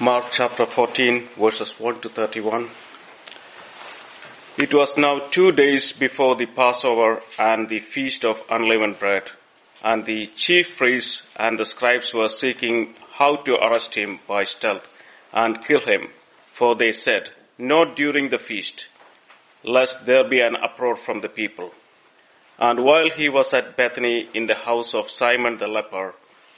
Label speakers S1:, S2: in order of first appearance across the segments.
S1: Mark chapter 14, verses 1 to 31. It was now two days before the Passover and the feast of unleavened bread, and the chief priests and the scribes were seeking how to arrest him by stealth and kill him, for they said, Not during the feast, lest there be an uproar from the people. And while he was at Bethany in the house of Simon the leper,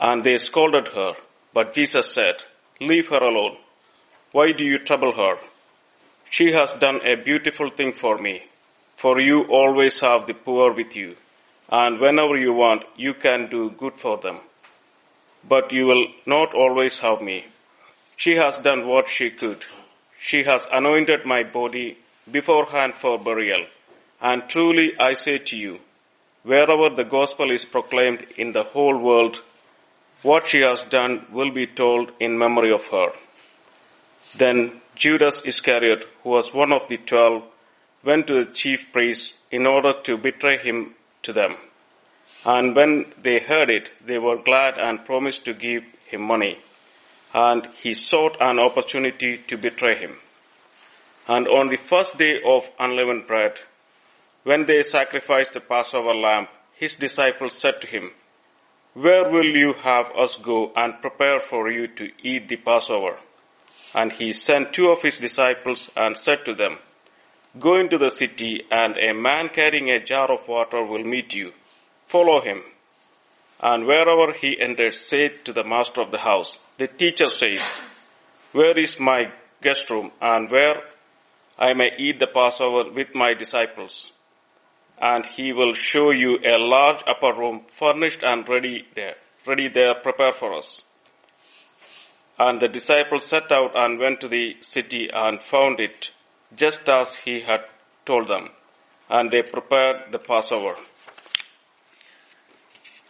S1: And they scolded her. But Jesus said, Leave her alone. Why do you trouble her? She has done a beautiful thing for me. For you always have the poor with you, and whenever you want, you can do good for them. But you will not always have me. She has done what she could. She has anointed my body beforehand for burial. And truly I say to you, wherever the gospel is proclaimed in the whole world, what she has done will be told in memory of her. Then Judas Iscariot, who was one of the twelve, went to the chief priests in order to betray him to them. And when they heard it, they were glad and promised to give him money. And he sought an opportunity to betray him. And on the first day of unleavened bread, when they sacrificed the Passover lamb, his disciples said to him, Where will you have us go and prepare for you to eat the Passover? And he sent two of his disciples and said to them, Go into the city, and a man carrying a jar of water will meet you. Follow him. And wherever he enters, say to the master of the house, The teacher says, Where is my guest room, and where I may eat the Passover with my disciples? And he will show you a large upper room, furnished and ready there, ready there, prepare for us. And the disciples set out and went to the city and found it just as he had told them. And they prepared the Passover.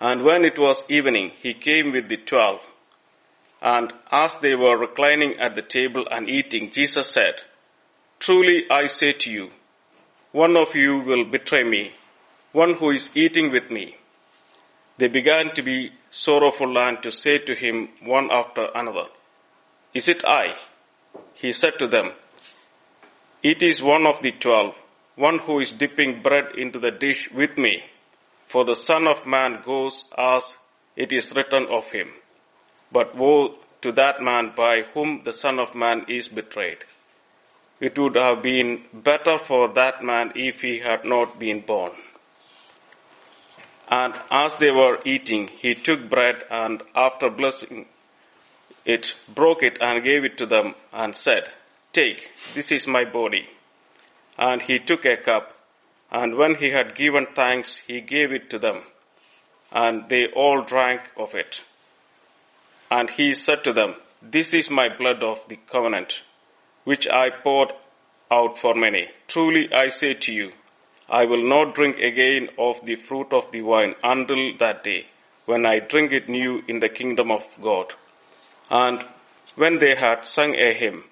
S1: And when it was evening, he came with the twelve. And as they were reclining at the table and eating, Jesus said, Truly I say to you, one of you will betray me, one who is eating with me. They began to be sorrowful and to say to him one after another, Is it I? He said to them, It is one of the twelve, one who is dipping bread into the dish with me. For the Son of Man goes as it is written of him. But woe to that man by whom the Son of Man is betrayed. It would have been better for that man if he had not been born. And as they were eating, he took bread and after blessing it, broke it and gave it to them and said, Take, this is my body. And he took a cup, and when he had given thanks, he gave it to them, and they all drank of it. And he said to them, This is my blood of the covenant, which I poured out for many. Truly I say to you, I will not drink again of the fruit of the vine until that day, when I drink it new in the kingdom of God. And when they had sung a hymn,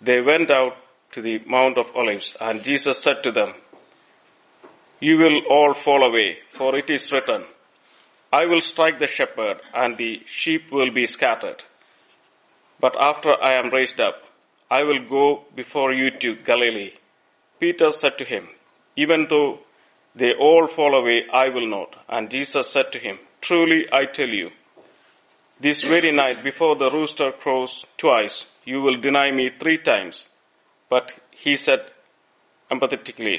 S1: they went out to the Mount of Olives, and Jesus said to them, You will all fall away, for it is written, I will strike the shepherd, and the sheep will be scattered. But after I am raised up, I will go before you to Galilee. Peter said to him, Even though they all fall away, I will not. And Jesus said to him, Truly I tell you, this very night before the rooster crows twice, you will deny me three times. But he said empathetically,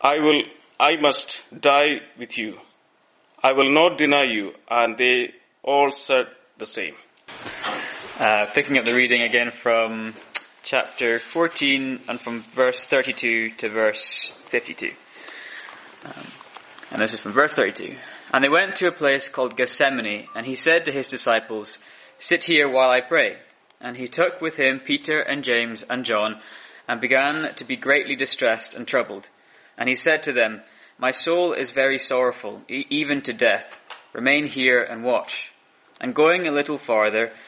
S1: I will, I must die with you. I will not deny you. And they all said the same.
S2: Uh, picking up the reading again from chapter 14 and from verse 32 to verse 52. Um, and this is from verse 32. And they went to a place called Gethsemane, and he said to his disciples, Sit here while I pray. And he took with him Peter and James and John, and began to be greatly distressed and troubled. And he said to them, My soul is very sorrowful, e- even to death. Remain here and watch. And going a little farther,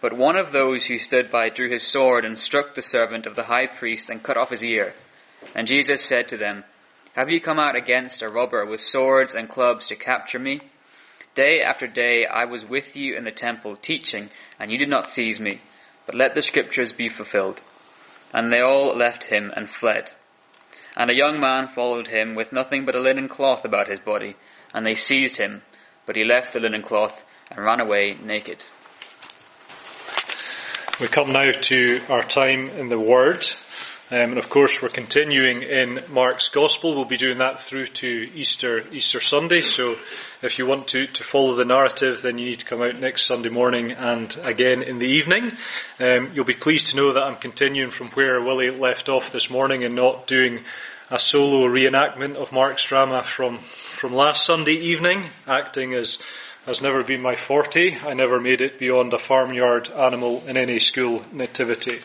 S2: But one of those who stood by drew his sword and struck the servant of the high priest and cut off his ear. And Jesus said to them, Have you come out against a robber with swords and clubs to capture me? Day after day I was with you in the temple teaching, and you did not seize me. But let the scriptures be fulfilled. And they all left him and fled. And a young man followed him with nothing but a linen cloth about his body, and they seized him, but he left the linen cloth and ran away naked.
S3: We come now to our time in the Word. Um, and of course, we're continuing in Mark's Gospel. We'll be doing that through to Easter, Easter Sunday. So if you want to, to follow the narrative, then you need to come out next Sunday morning and again in the evening. Um, you'll be pleased to know that I'm continuing from where Willie left off this morning and not doing a solo reenactment of Mark's drama from, from last Sunday evening, acting as has never been my forte. I never made it beyond a farmyard animal in any school nativity.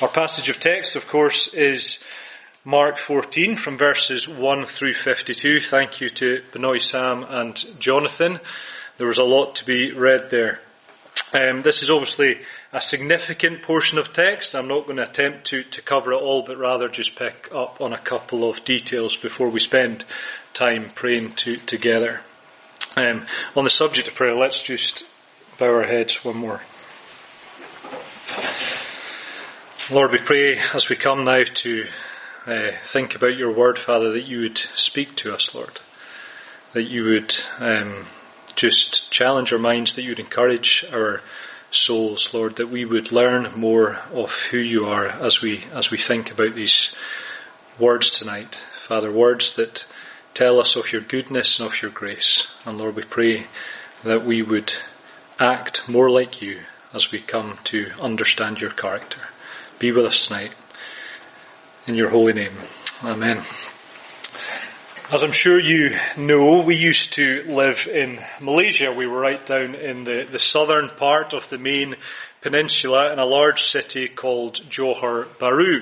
S3: Our passage of text, of course, is Mark 14 from verses 1 through 52. Thank you to Benoit Sam and Jonathan. There was a lot to be read there. Um, this is obviously a significant portion of text. I'm not going to attempt to, to cover it all, but rather just pick up on a couple of details before we spend time praying to, together. Um, on the subject of prayer, let's just bow our heads one more. Lord, we pray as we come now to uh, think about your word, Father, that you would speak to us, Lord. That you would um, just challenge our minds, that you would encourage our souls, Lord, that we would learn more of who you are as we as we think about these words tonight. Father, words that tell us of your goodness and of your grace. And Lord, we pray that we would act more like you as we come to understand your character. Be with us tonight. In your holy name. Amen. As I'm sure you know, we used to live in Malaysia. We were right down in the, the southern part of the main peninsula in a large city called Johor Bahru.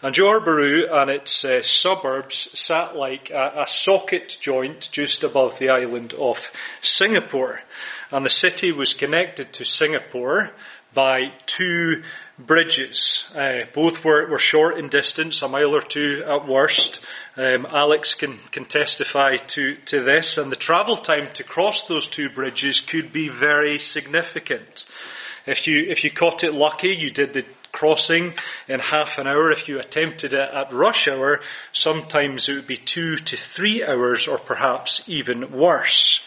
S3: And Johor Bahru and its uh, suburbs sat like a, a socket joint just above the island of Singapore. And the city was connected to Singapore by two bridges. Uh, both were, were short in distance, a mile or two at worst. Um, Alex can, can testify to, to this, and the travel time to cross those two bridges could be very significant. If you, if you caught it lucky, you did the crossing in half an hour. If you attempted it at rush hour, sometimes it would be two to three hours or perhaps even worse.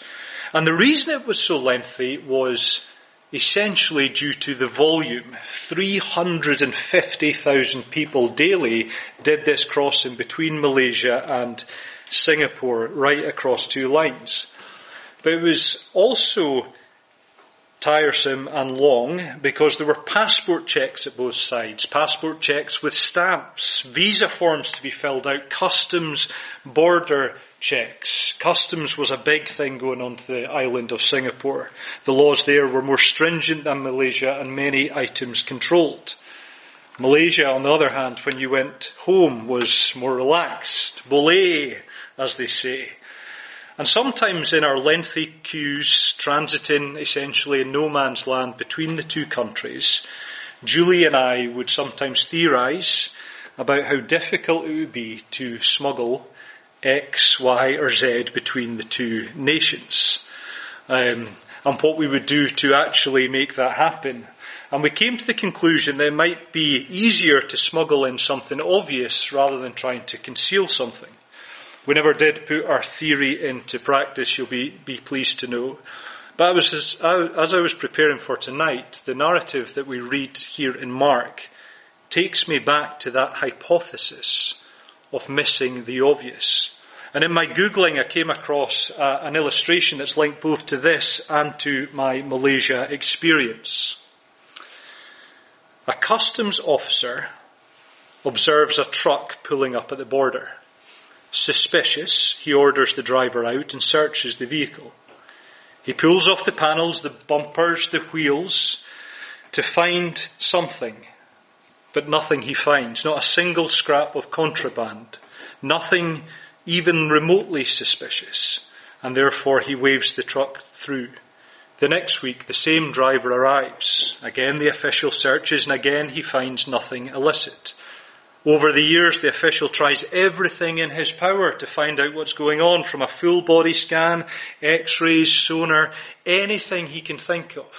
S3: And the reason it was so lengthy was essentially due to the volume. 350,000 people daily did this crossing between Malaysia and Singapore right across two lines. But it was also tiresome and long because there were passport checks at both sides. Passport checks with stamps, visa forms to be filled out, customs, border checks. Customs was a big thing going on to the island of Singapore. The laws there were more stringent than Malaysia and many items controlled. Malaysia, on the other hand, when you went home was more relaxed. Boleh, as they say. And sometimes in our lengthy queues, transiting essentially in no man's land between the two countries, Julie and I would sometimes theorize about how difficult it would be to smuggle X, Y, or Z between the two nations. Um, and what we would do to actually make that happen. And we came to the conclusion that it might be easier to smuggle in something obvious rather than trying to conceal something. We never did put our theory into practice, you'll be, be pleased to know. But I was, as, as I was preparing for tonight, the narrative that we read here in Mark takes me back to that hypothesis of missing the obvious. And in my Googling, I came across uh, an illustration that's linked both to this and to my Malaysia experience. A customs officer observes a truck pulling up at the border. Suspicious, he orders the driver out and searches the vehicle. He pulls off the panels, the bumpers, the wheels to find something, but nothing he finds. Not a single scrap of contraband. Nothing even remotely suspicious. And therefore he waves the truck through. The next week, the same driver arrives. Again, the official searches, and again, he finds nothing illicit. Over the years, the official tries everything in his power to find out what's going on, from a full body scan, x-rays, sonar, anything he can think of.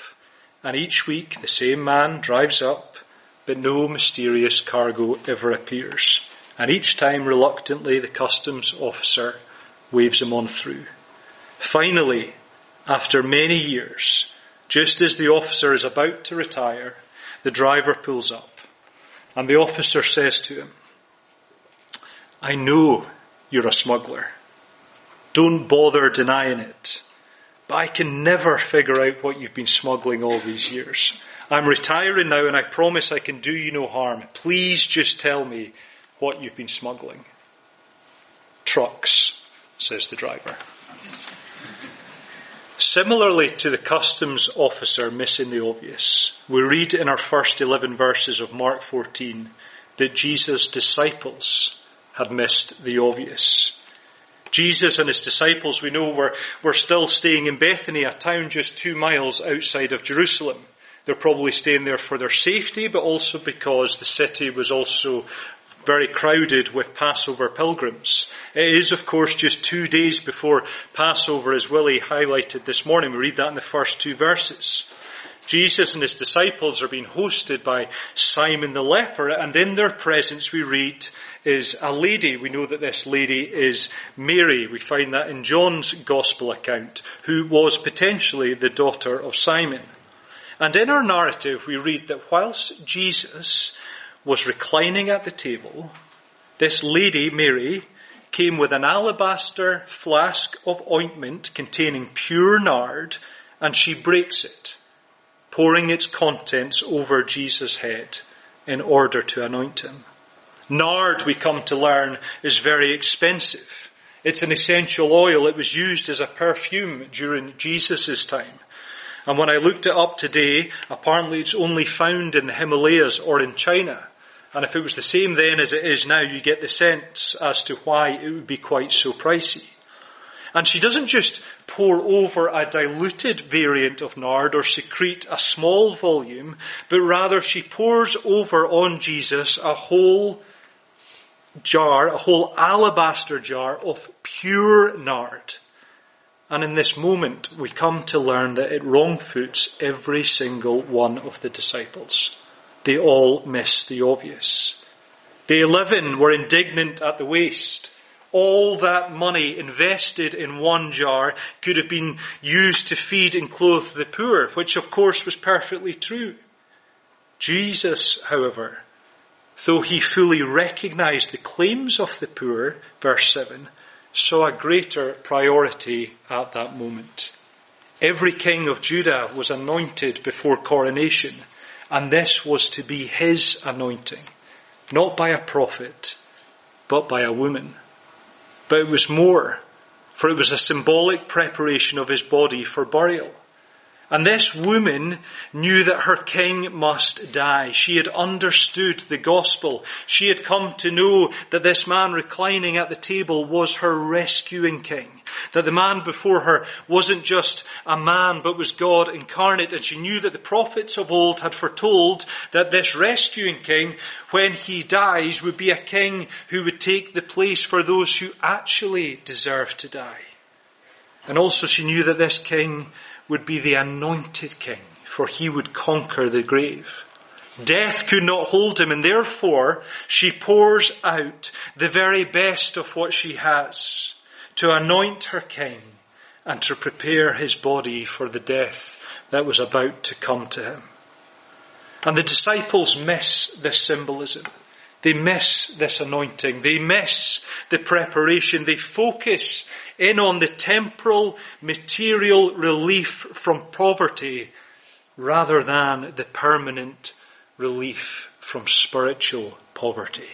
S3: And each week, the same man drives up, but no mysterious cargo ever appears. And each time, reluctantly, the customs officer waves him on through. Finally, after many years, just as the officer is about to retire, the driver pulls up. And the officer says to him, I know you're a smuggler. Don't bother denying it. But I can never figure out what you've been smuggling all these years. I'm retiring now and I promise I can do you no harm. Please just tell me what you've been smuggling. Trucks, says the driver. Similarly to the customs officer missing the obvious, we read in our first 11 verses of Mark 14 that Jesus' disciples had missed the obvious. Jesus and his disciples, we know, were, were still staying in Bethany, a town just two miles outside of Jerusalem. They're probably staying there for their safety, but also because the city was also very crowded with Passover pilgrims. It is, of course, just two days before Passover, as Willie highlighted this morning. We read that in the first two verses. Jesus and his disciples are being hosted by Simon the leper, and in their presence we read is a lady. We know that this lady is Mary. We find that in John's gospel account, who was potentially the daughter of Simon. And in our narrative we read that whilst Jesus was reclining at the table, this lady, Mary, came with an alabaster flask of ointment containing pure nard, and she breaks it, pouring its contents over Jesus' head in order to anoint him. Nard, we come to learn, is very expensive. It's an essential oil. It was used as a perfume during Jesus' time. And when I looked it up today, apparently it's only found in the Himalayas or in China. And if it was the same then as it is now, you get the sense as to why it would be quite so pricey. And she doesn't just pour over a diluted variant of nard or secrete a small volume, but rather she pours over on Jesus a whole jar, a whole alabaster jar of pure nard. And in this moment, we come to learn that it wrongfoots every single one of the disciples they all miss the obvious. The eleven were indignant at the waste. All that money invested in one jar could have been used to feed and clothe the poor, which of course was perfectly true. Jesus, however, though he fully recognized the claims of the poor, verse 7, saw a greater priority at that moment. Every king of Judah was anointed before coronation, and this was to be his anointing, not by a prophet, but by a woman. But it was more, for it was a symbolic preparation of his body for burial. And this woman knew that her king must die. She had understood the gospel. She had come to know that this man reclining at the table was her rescuing king. That the man before her wasn't just a man, but was God incarnate. And she knew that the prophets of old had foretold that this rescuing king, when he dies, would be a king who would take the place for those who actually deserve to die. And also she knew that this king would be the anointed king, for he would conquer the grave. Death could not hold him, and therefore she pours out the very best of what she has to anoint her king and to prepare his body for the death that was about to come to him. And the disciples miss this symbolism. They miss this anointing. They miss the preparation. They focus in on the temporal, material relief from poverty rather than the permanent relief from spiritual poverty.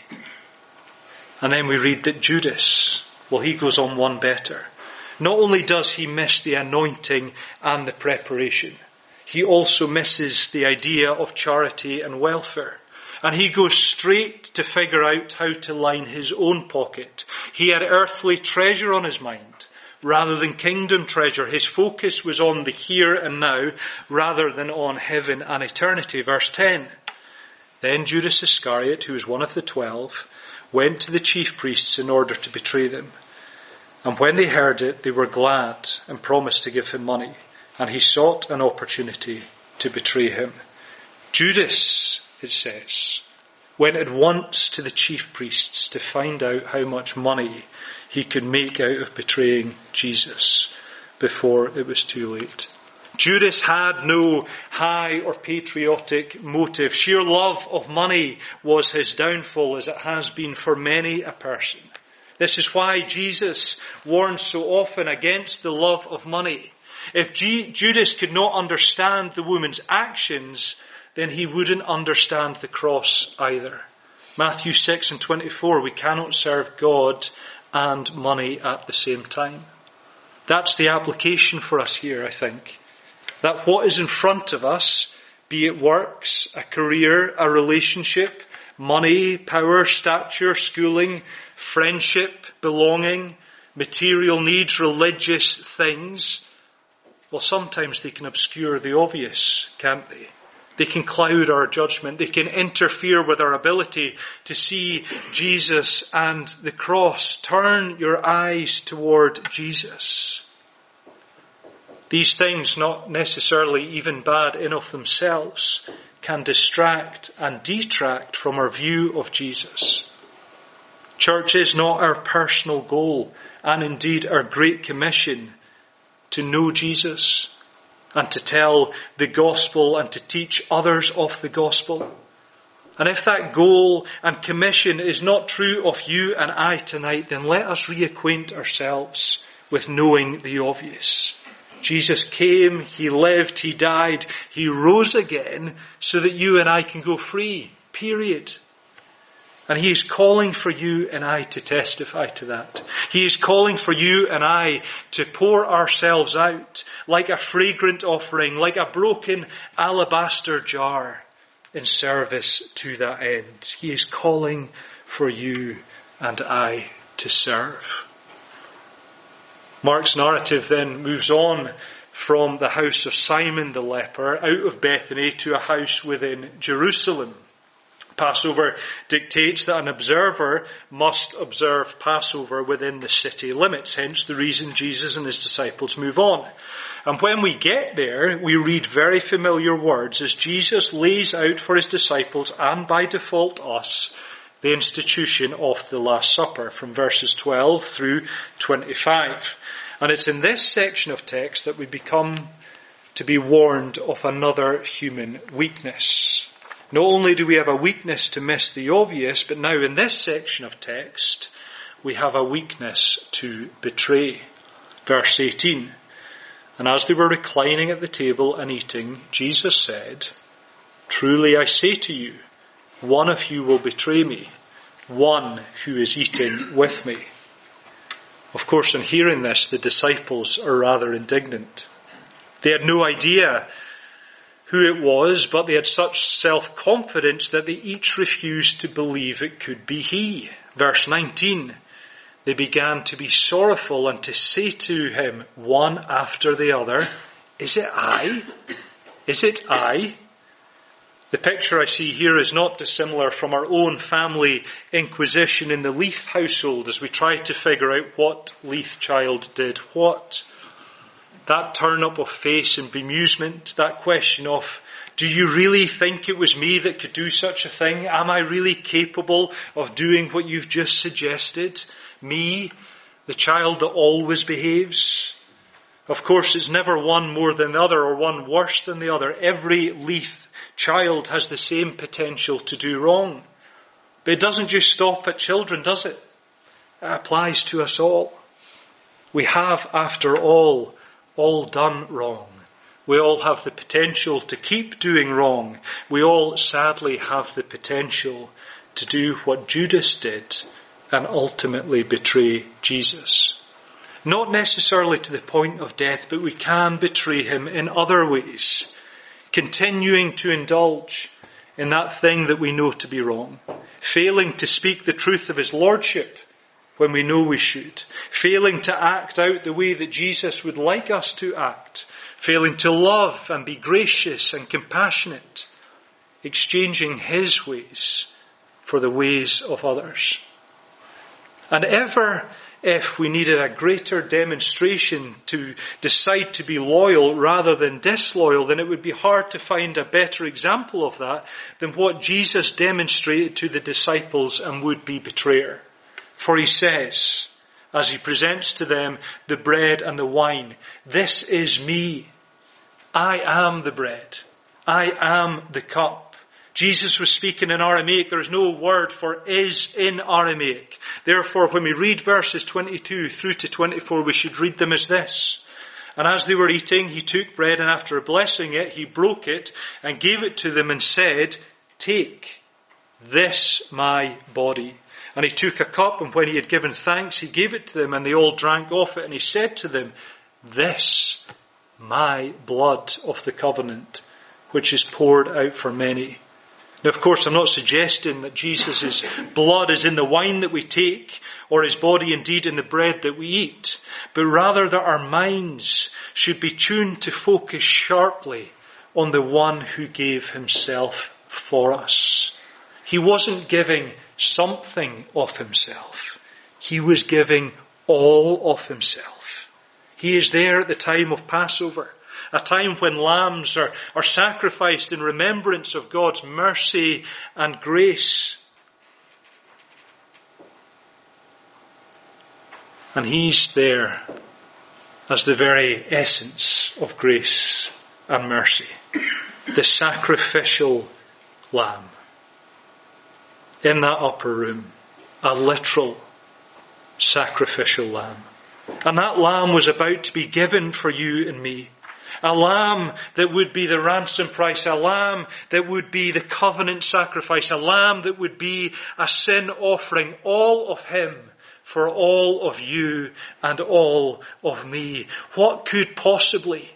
S3: And then we read that Judas, well, he goes on one better. Not only does he miss the anointing and the preparation, he also misses the idea of charity and welfare. And he goes straight to figure out how to line his own pocket. He had earthly treasure on his mind rather than kingdom treasure. His focus was on the here and now rather than on heaven and eternity. Verse 10. Then Judas Iscariot, who was one of the twelve, went to the chief priests in order to betray them. And when they heard it, they were glad and promised to give him money. And he sought an opportunity to betray him. Judas it says, went at once to the chief priests to find out how much money he could make out of betraying Jesus before it was too late. Judas had no high or patriotic motive. Sheer love of money was his downfall as it has been for many a person. This is why Jesus warns so often against the love of money. If G- Judas could not understand the woman's actions, then he wouldn't understand the cross either. Matthew 6 and 24, we cannot serve God and money at the same time. That's the application for us here, I think. That what is in front of us, be it works, a career, a relationship, money, power, stature, schooling, friendship, belonging, material needs, religious things, well, sometimes they can obscure the obvious, can't they? They can cloud our judgment. They can interfere with our ability to see Jesus and the cross. Turn your eyes toward Jesus. These things, not necessarily even bad in of themselves, can distract and detract from our view of Jesus. Church is not our personal goal and indeed our great commission to know Jesus and to tell the gospel and to teach others of the gospel. And if that goal and commission is not true of you and I tonight, then let us reacquaint ourselves with knowing the obvious. Jesus came, He lived, He died, He rose again so that you and I can go free. Period. And He is calling for you and I to testify to that. He is calling for you and I to pour ourselves out like a fragrant offering, like a broken alabaster jar in service to that end. He is calling for you and I to serve. Mark's narrative then moves on from the house of Simon the leper out of Bethany to a house within Jerusalem. Passover dictates that an observer must observe Passover within the city limits, hence the reason Jesus and his disciples move on. And when we get there, we read very familiar words as Jesus lays out for his disciples and by default us the institution of the Last Supper from verses 12 through 25. And it's in this section of text that we become to be warned of another human weakness. Not only do we have a weakness to miss the obvious, but now in this section of text, we have a weakness to betray. Verse 18. And as they were reclining at the table and eating, Jesus said, Truly I say to you, one of you will betray me, one who is eating with me. Of course, in hearing this, the disciples are rather indignant. They had no idea who it was, but they had such self-confidence that they each refused to believe it could be he. Verse 19. They began to be sorrowful and to say to him, one after the other, Is it I? Is it I? The picture I see here is not dissimilar from our own family inquisition in the Leith household as we try to figure out what Leith child did what. That turn up of face and bemusement, that question of, do you really think it was me that could do such a thing? Am I really capable of doing what you've just suggested? Me, the child that always behaves? Of course, it's never one more than the other or one worse than the other. Every Leith child has the same potential to do wrong. But it doesn't just stop at children, does it? It applies to us all. We have, after all, all done wrong. We all have the potential to keep doing wrong. We all sadly have the potential to do what Judas did and ultimately betray Jesus. Not necessarily to the point of death, but we can betray him in other ways continuing to indulge in that thing that we know to be wrong, failing to speak the truth of His Lordship when we know we should, failing to act out the way that Jesus would like us to act, failing to love and be gracious and compassionate, exchanging His ways for the ways of others. And ever if we needed a greater demonstration to decide to be loyal rather than disloyal, then it would be hard to find a better example of that than what Jesus demonstrated to the disciples and would be betrayer. For he says, as he presents to them the bread and the wine, this is me. I am the bread. I am the cup. Jesus was speaking in Aramaic. There is no word for is in Aramaic. Therefore, when we read verses 22 through to 24, we should read them as this. And as they were eating, he took bread and after blessing it, he broke it and gave it to them and said, Take this my body. And he took a cup and when he had given thanks, he gave it to them and they all drank off it and he said to them, This my blood of the covenant, which is poured out for many. Now, of course, I'm not suggesting that Jesus' blood is in the wine that we take, or his body indeed in the bread that we eat, but rather that our minds should be tuned to focus sharply on the one who gave himself for us. He wasn't giving something of himself. He was giving all of himself. He is there at the time of Passover a time when lambs are, are sacrificed in remembrance of God's mercy and grace. And He's there as the very essence of grace and mercy. The sacrificial lamb. In that upper room, a literal sacrificial lamb. And that lamb was about to be given for you and me. A lamb that would be the ransom price, a lamb that would be the covenant sacrifice, a lamb that would be a sin offering, all of him for all of you and all of me. What could possibly,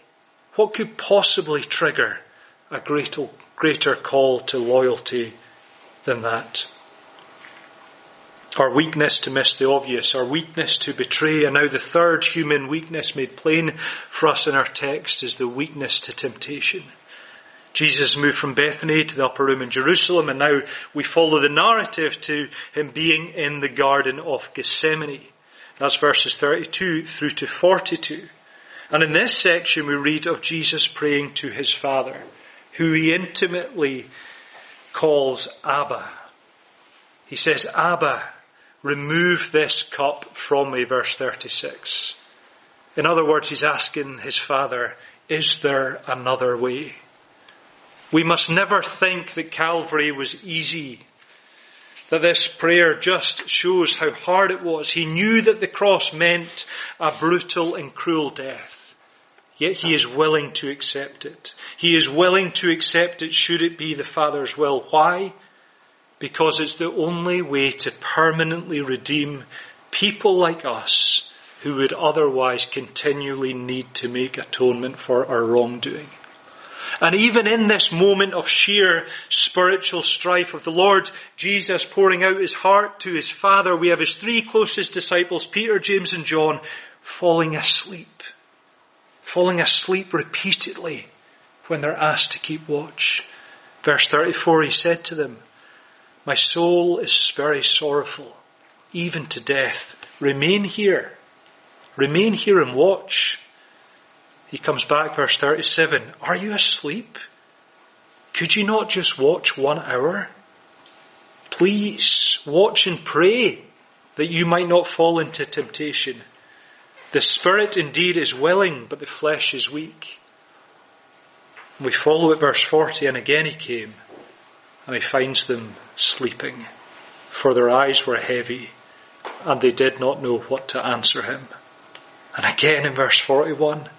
S3: what could possibly trigger a greater, greater call to loyalty than that? Our weakness to miss the obvious, our weakness to betray, and now the third human weakness made plain for us in our text is the weakness to temptation. Jesus moved from Bethany to the upper room in Jerusalem, and now we follow the narrative to him being in the Garden of Gethsemane. That's verses 32 through to 42. And in this section we read of Jesus praying to his Father, who he intimately calls Abba. He says, Abba, remove this cup from me, verse 36. In other words, he's asking his father, is there another way? We must never think that Calvary was easy. That this prayer just shows how hard it was. He knew that the cross meant a brutal and cruel death. Yet he is willing to accept it. He is willing to accept it should it be the Father's will. Why? Because it's the only way to permanently redeem people like us who would otherwise continually need to make atonement for our wrongdoing. And even in this moment of sheer spiritual strife of the Lord Jesus pouring out his heart to his Father, we have his three closest disciples, Peter, James and John, falling asleep. Falling asleep repeatedly when they're asked to keep watch. Verse 34, he said to them, My soul is very sorrowful, even to death. Remain here. Remain here and watch. He comes back, verse 37. Are you asleep? Could you not just watch one hour? Please watch and pray that you might not fall into temptation. The spirit indeed is willing, but the flesh is weak. We follow at verse 40, and again he came, and he finds them sleeping, for their eyes were heavy, and they did not know what to answer him. And again in verse 41,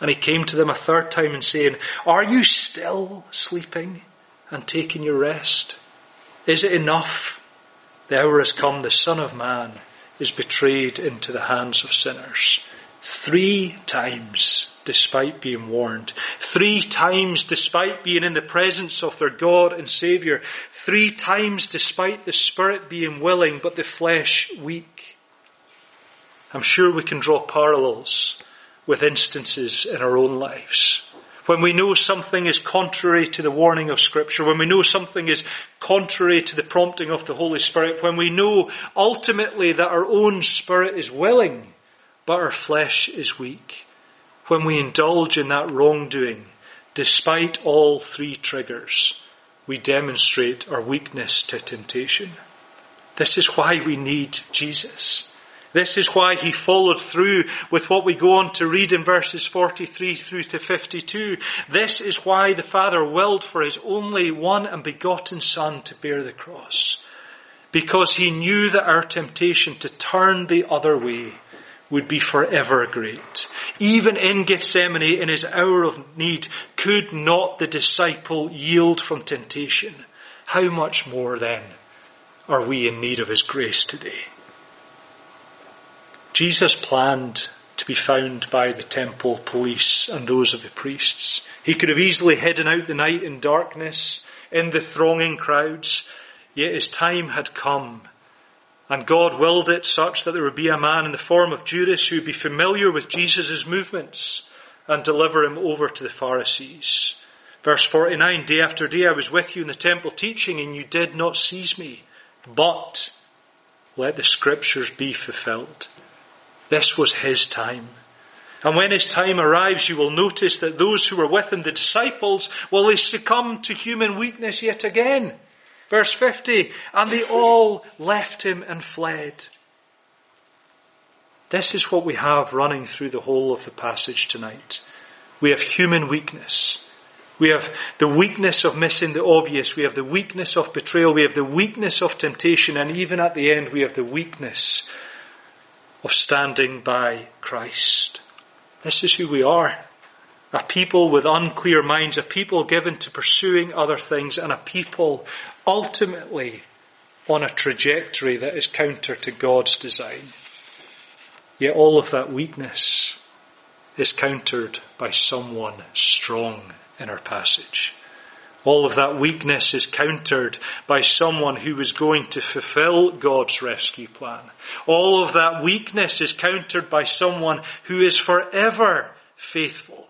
S3: and he came to them a third time and saying, Are you still sleeping and taking your rest? Is it enough? The hour has come, the Son of Man is betrayed into the hands of sinners. Three times, despite being warned. Three times, despite being in the presence of their God and Saviour. Three times, despite the Spirit being willing, but the flesh weak. I'm sure we can draw parallels with instances in our own lives. When we know something is contrary to the warning of Scripture, when we know something is contrary to the prompting of the Holy Spirit, when we know ultimately that our own spirit is willing, but our flesh is weak, when we indulge in that wrongdoing, despite all three triggers, we demonstrate our weakness to temptation. This is why we need Jesus. This is why he followed through with what we go on to read in verses 43 through to 52. This is why the Father willed for his only one and begotten Son to bear the cross. Because he knew that our temptation to turn the other way would be forever great. Even in Gethsemane, in his hour of need, could not the disciple yield from temptation. How much more then are we in need of his grace today? Jesus planned to be found by the temple police and those of the priests. He could have easily hidden out the night in darkness, in the thronging crowds, yet his time had come. And God willed it such that there would be a man in the form of Judas who would be familiar with Jesus' movements and deliver him over to the Pharisees. Verse 49, day after day I was with you in the temple teaching and you did not seize me. But let the scriptures be fulfilled. This was his time. And when his time arrives, you will notice that those who were with him, the disciples, will they succumb to human weakness yet again. Verse 50, and they all left him and fled. This is what we have running through the whole of the passage tonight. We have human weakness. We have the weakness of missing the obvious. We have the weakness of betrayal. We have the weakness of temptation. And even at the end, we have the weakness of standing by Christ. This is who we are. A people with unclear minds, a people given to pursuing other things, and a people ultimately on a trajectory that is counter to God's design. Yet all of that weakness is countered by someone strong in our passage. All of that weakness is countered by someone who is going to fulfill God's rescue plan. All of that weakness is countered by someone who is forever faithful.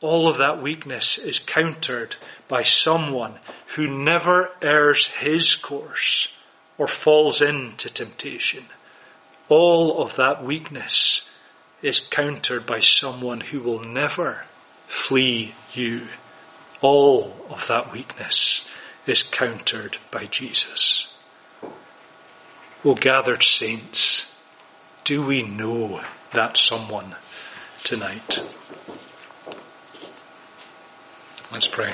S3: All of that weakness is countered by someone who never errs his course or falls into temptation. All of that weakness is countered by someone who will never flee you all of that weakness is countered by Jesus. O gathered saints, do we know that someone tonight? Let's pray.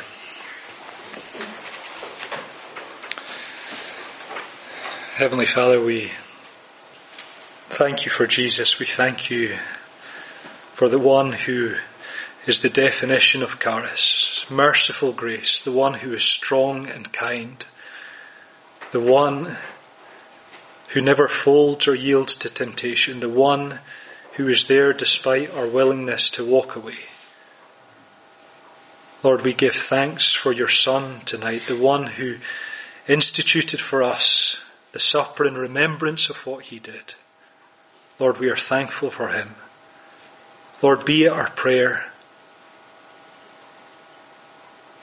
S3: Heavenly Father, we thank you for Jesus. We thank you for the one who is the definition of charis, merciful grace, the one who is strong and kind, the one who never folds or yields to temptation, the one who is there despite our willingness to walk away. Lord, we give thanks for your Son tonight, the one who instituted for us the supper in remembrance of what he did. Lord, we are thankful for him. Lord, be it our prayer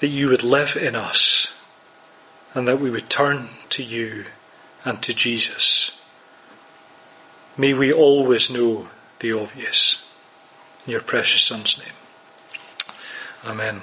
S3: that you would live in us and that we would turn to you and to Jesus. May we always know the obvious. In your precious Son's name. Amen.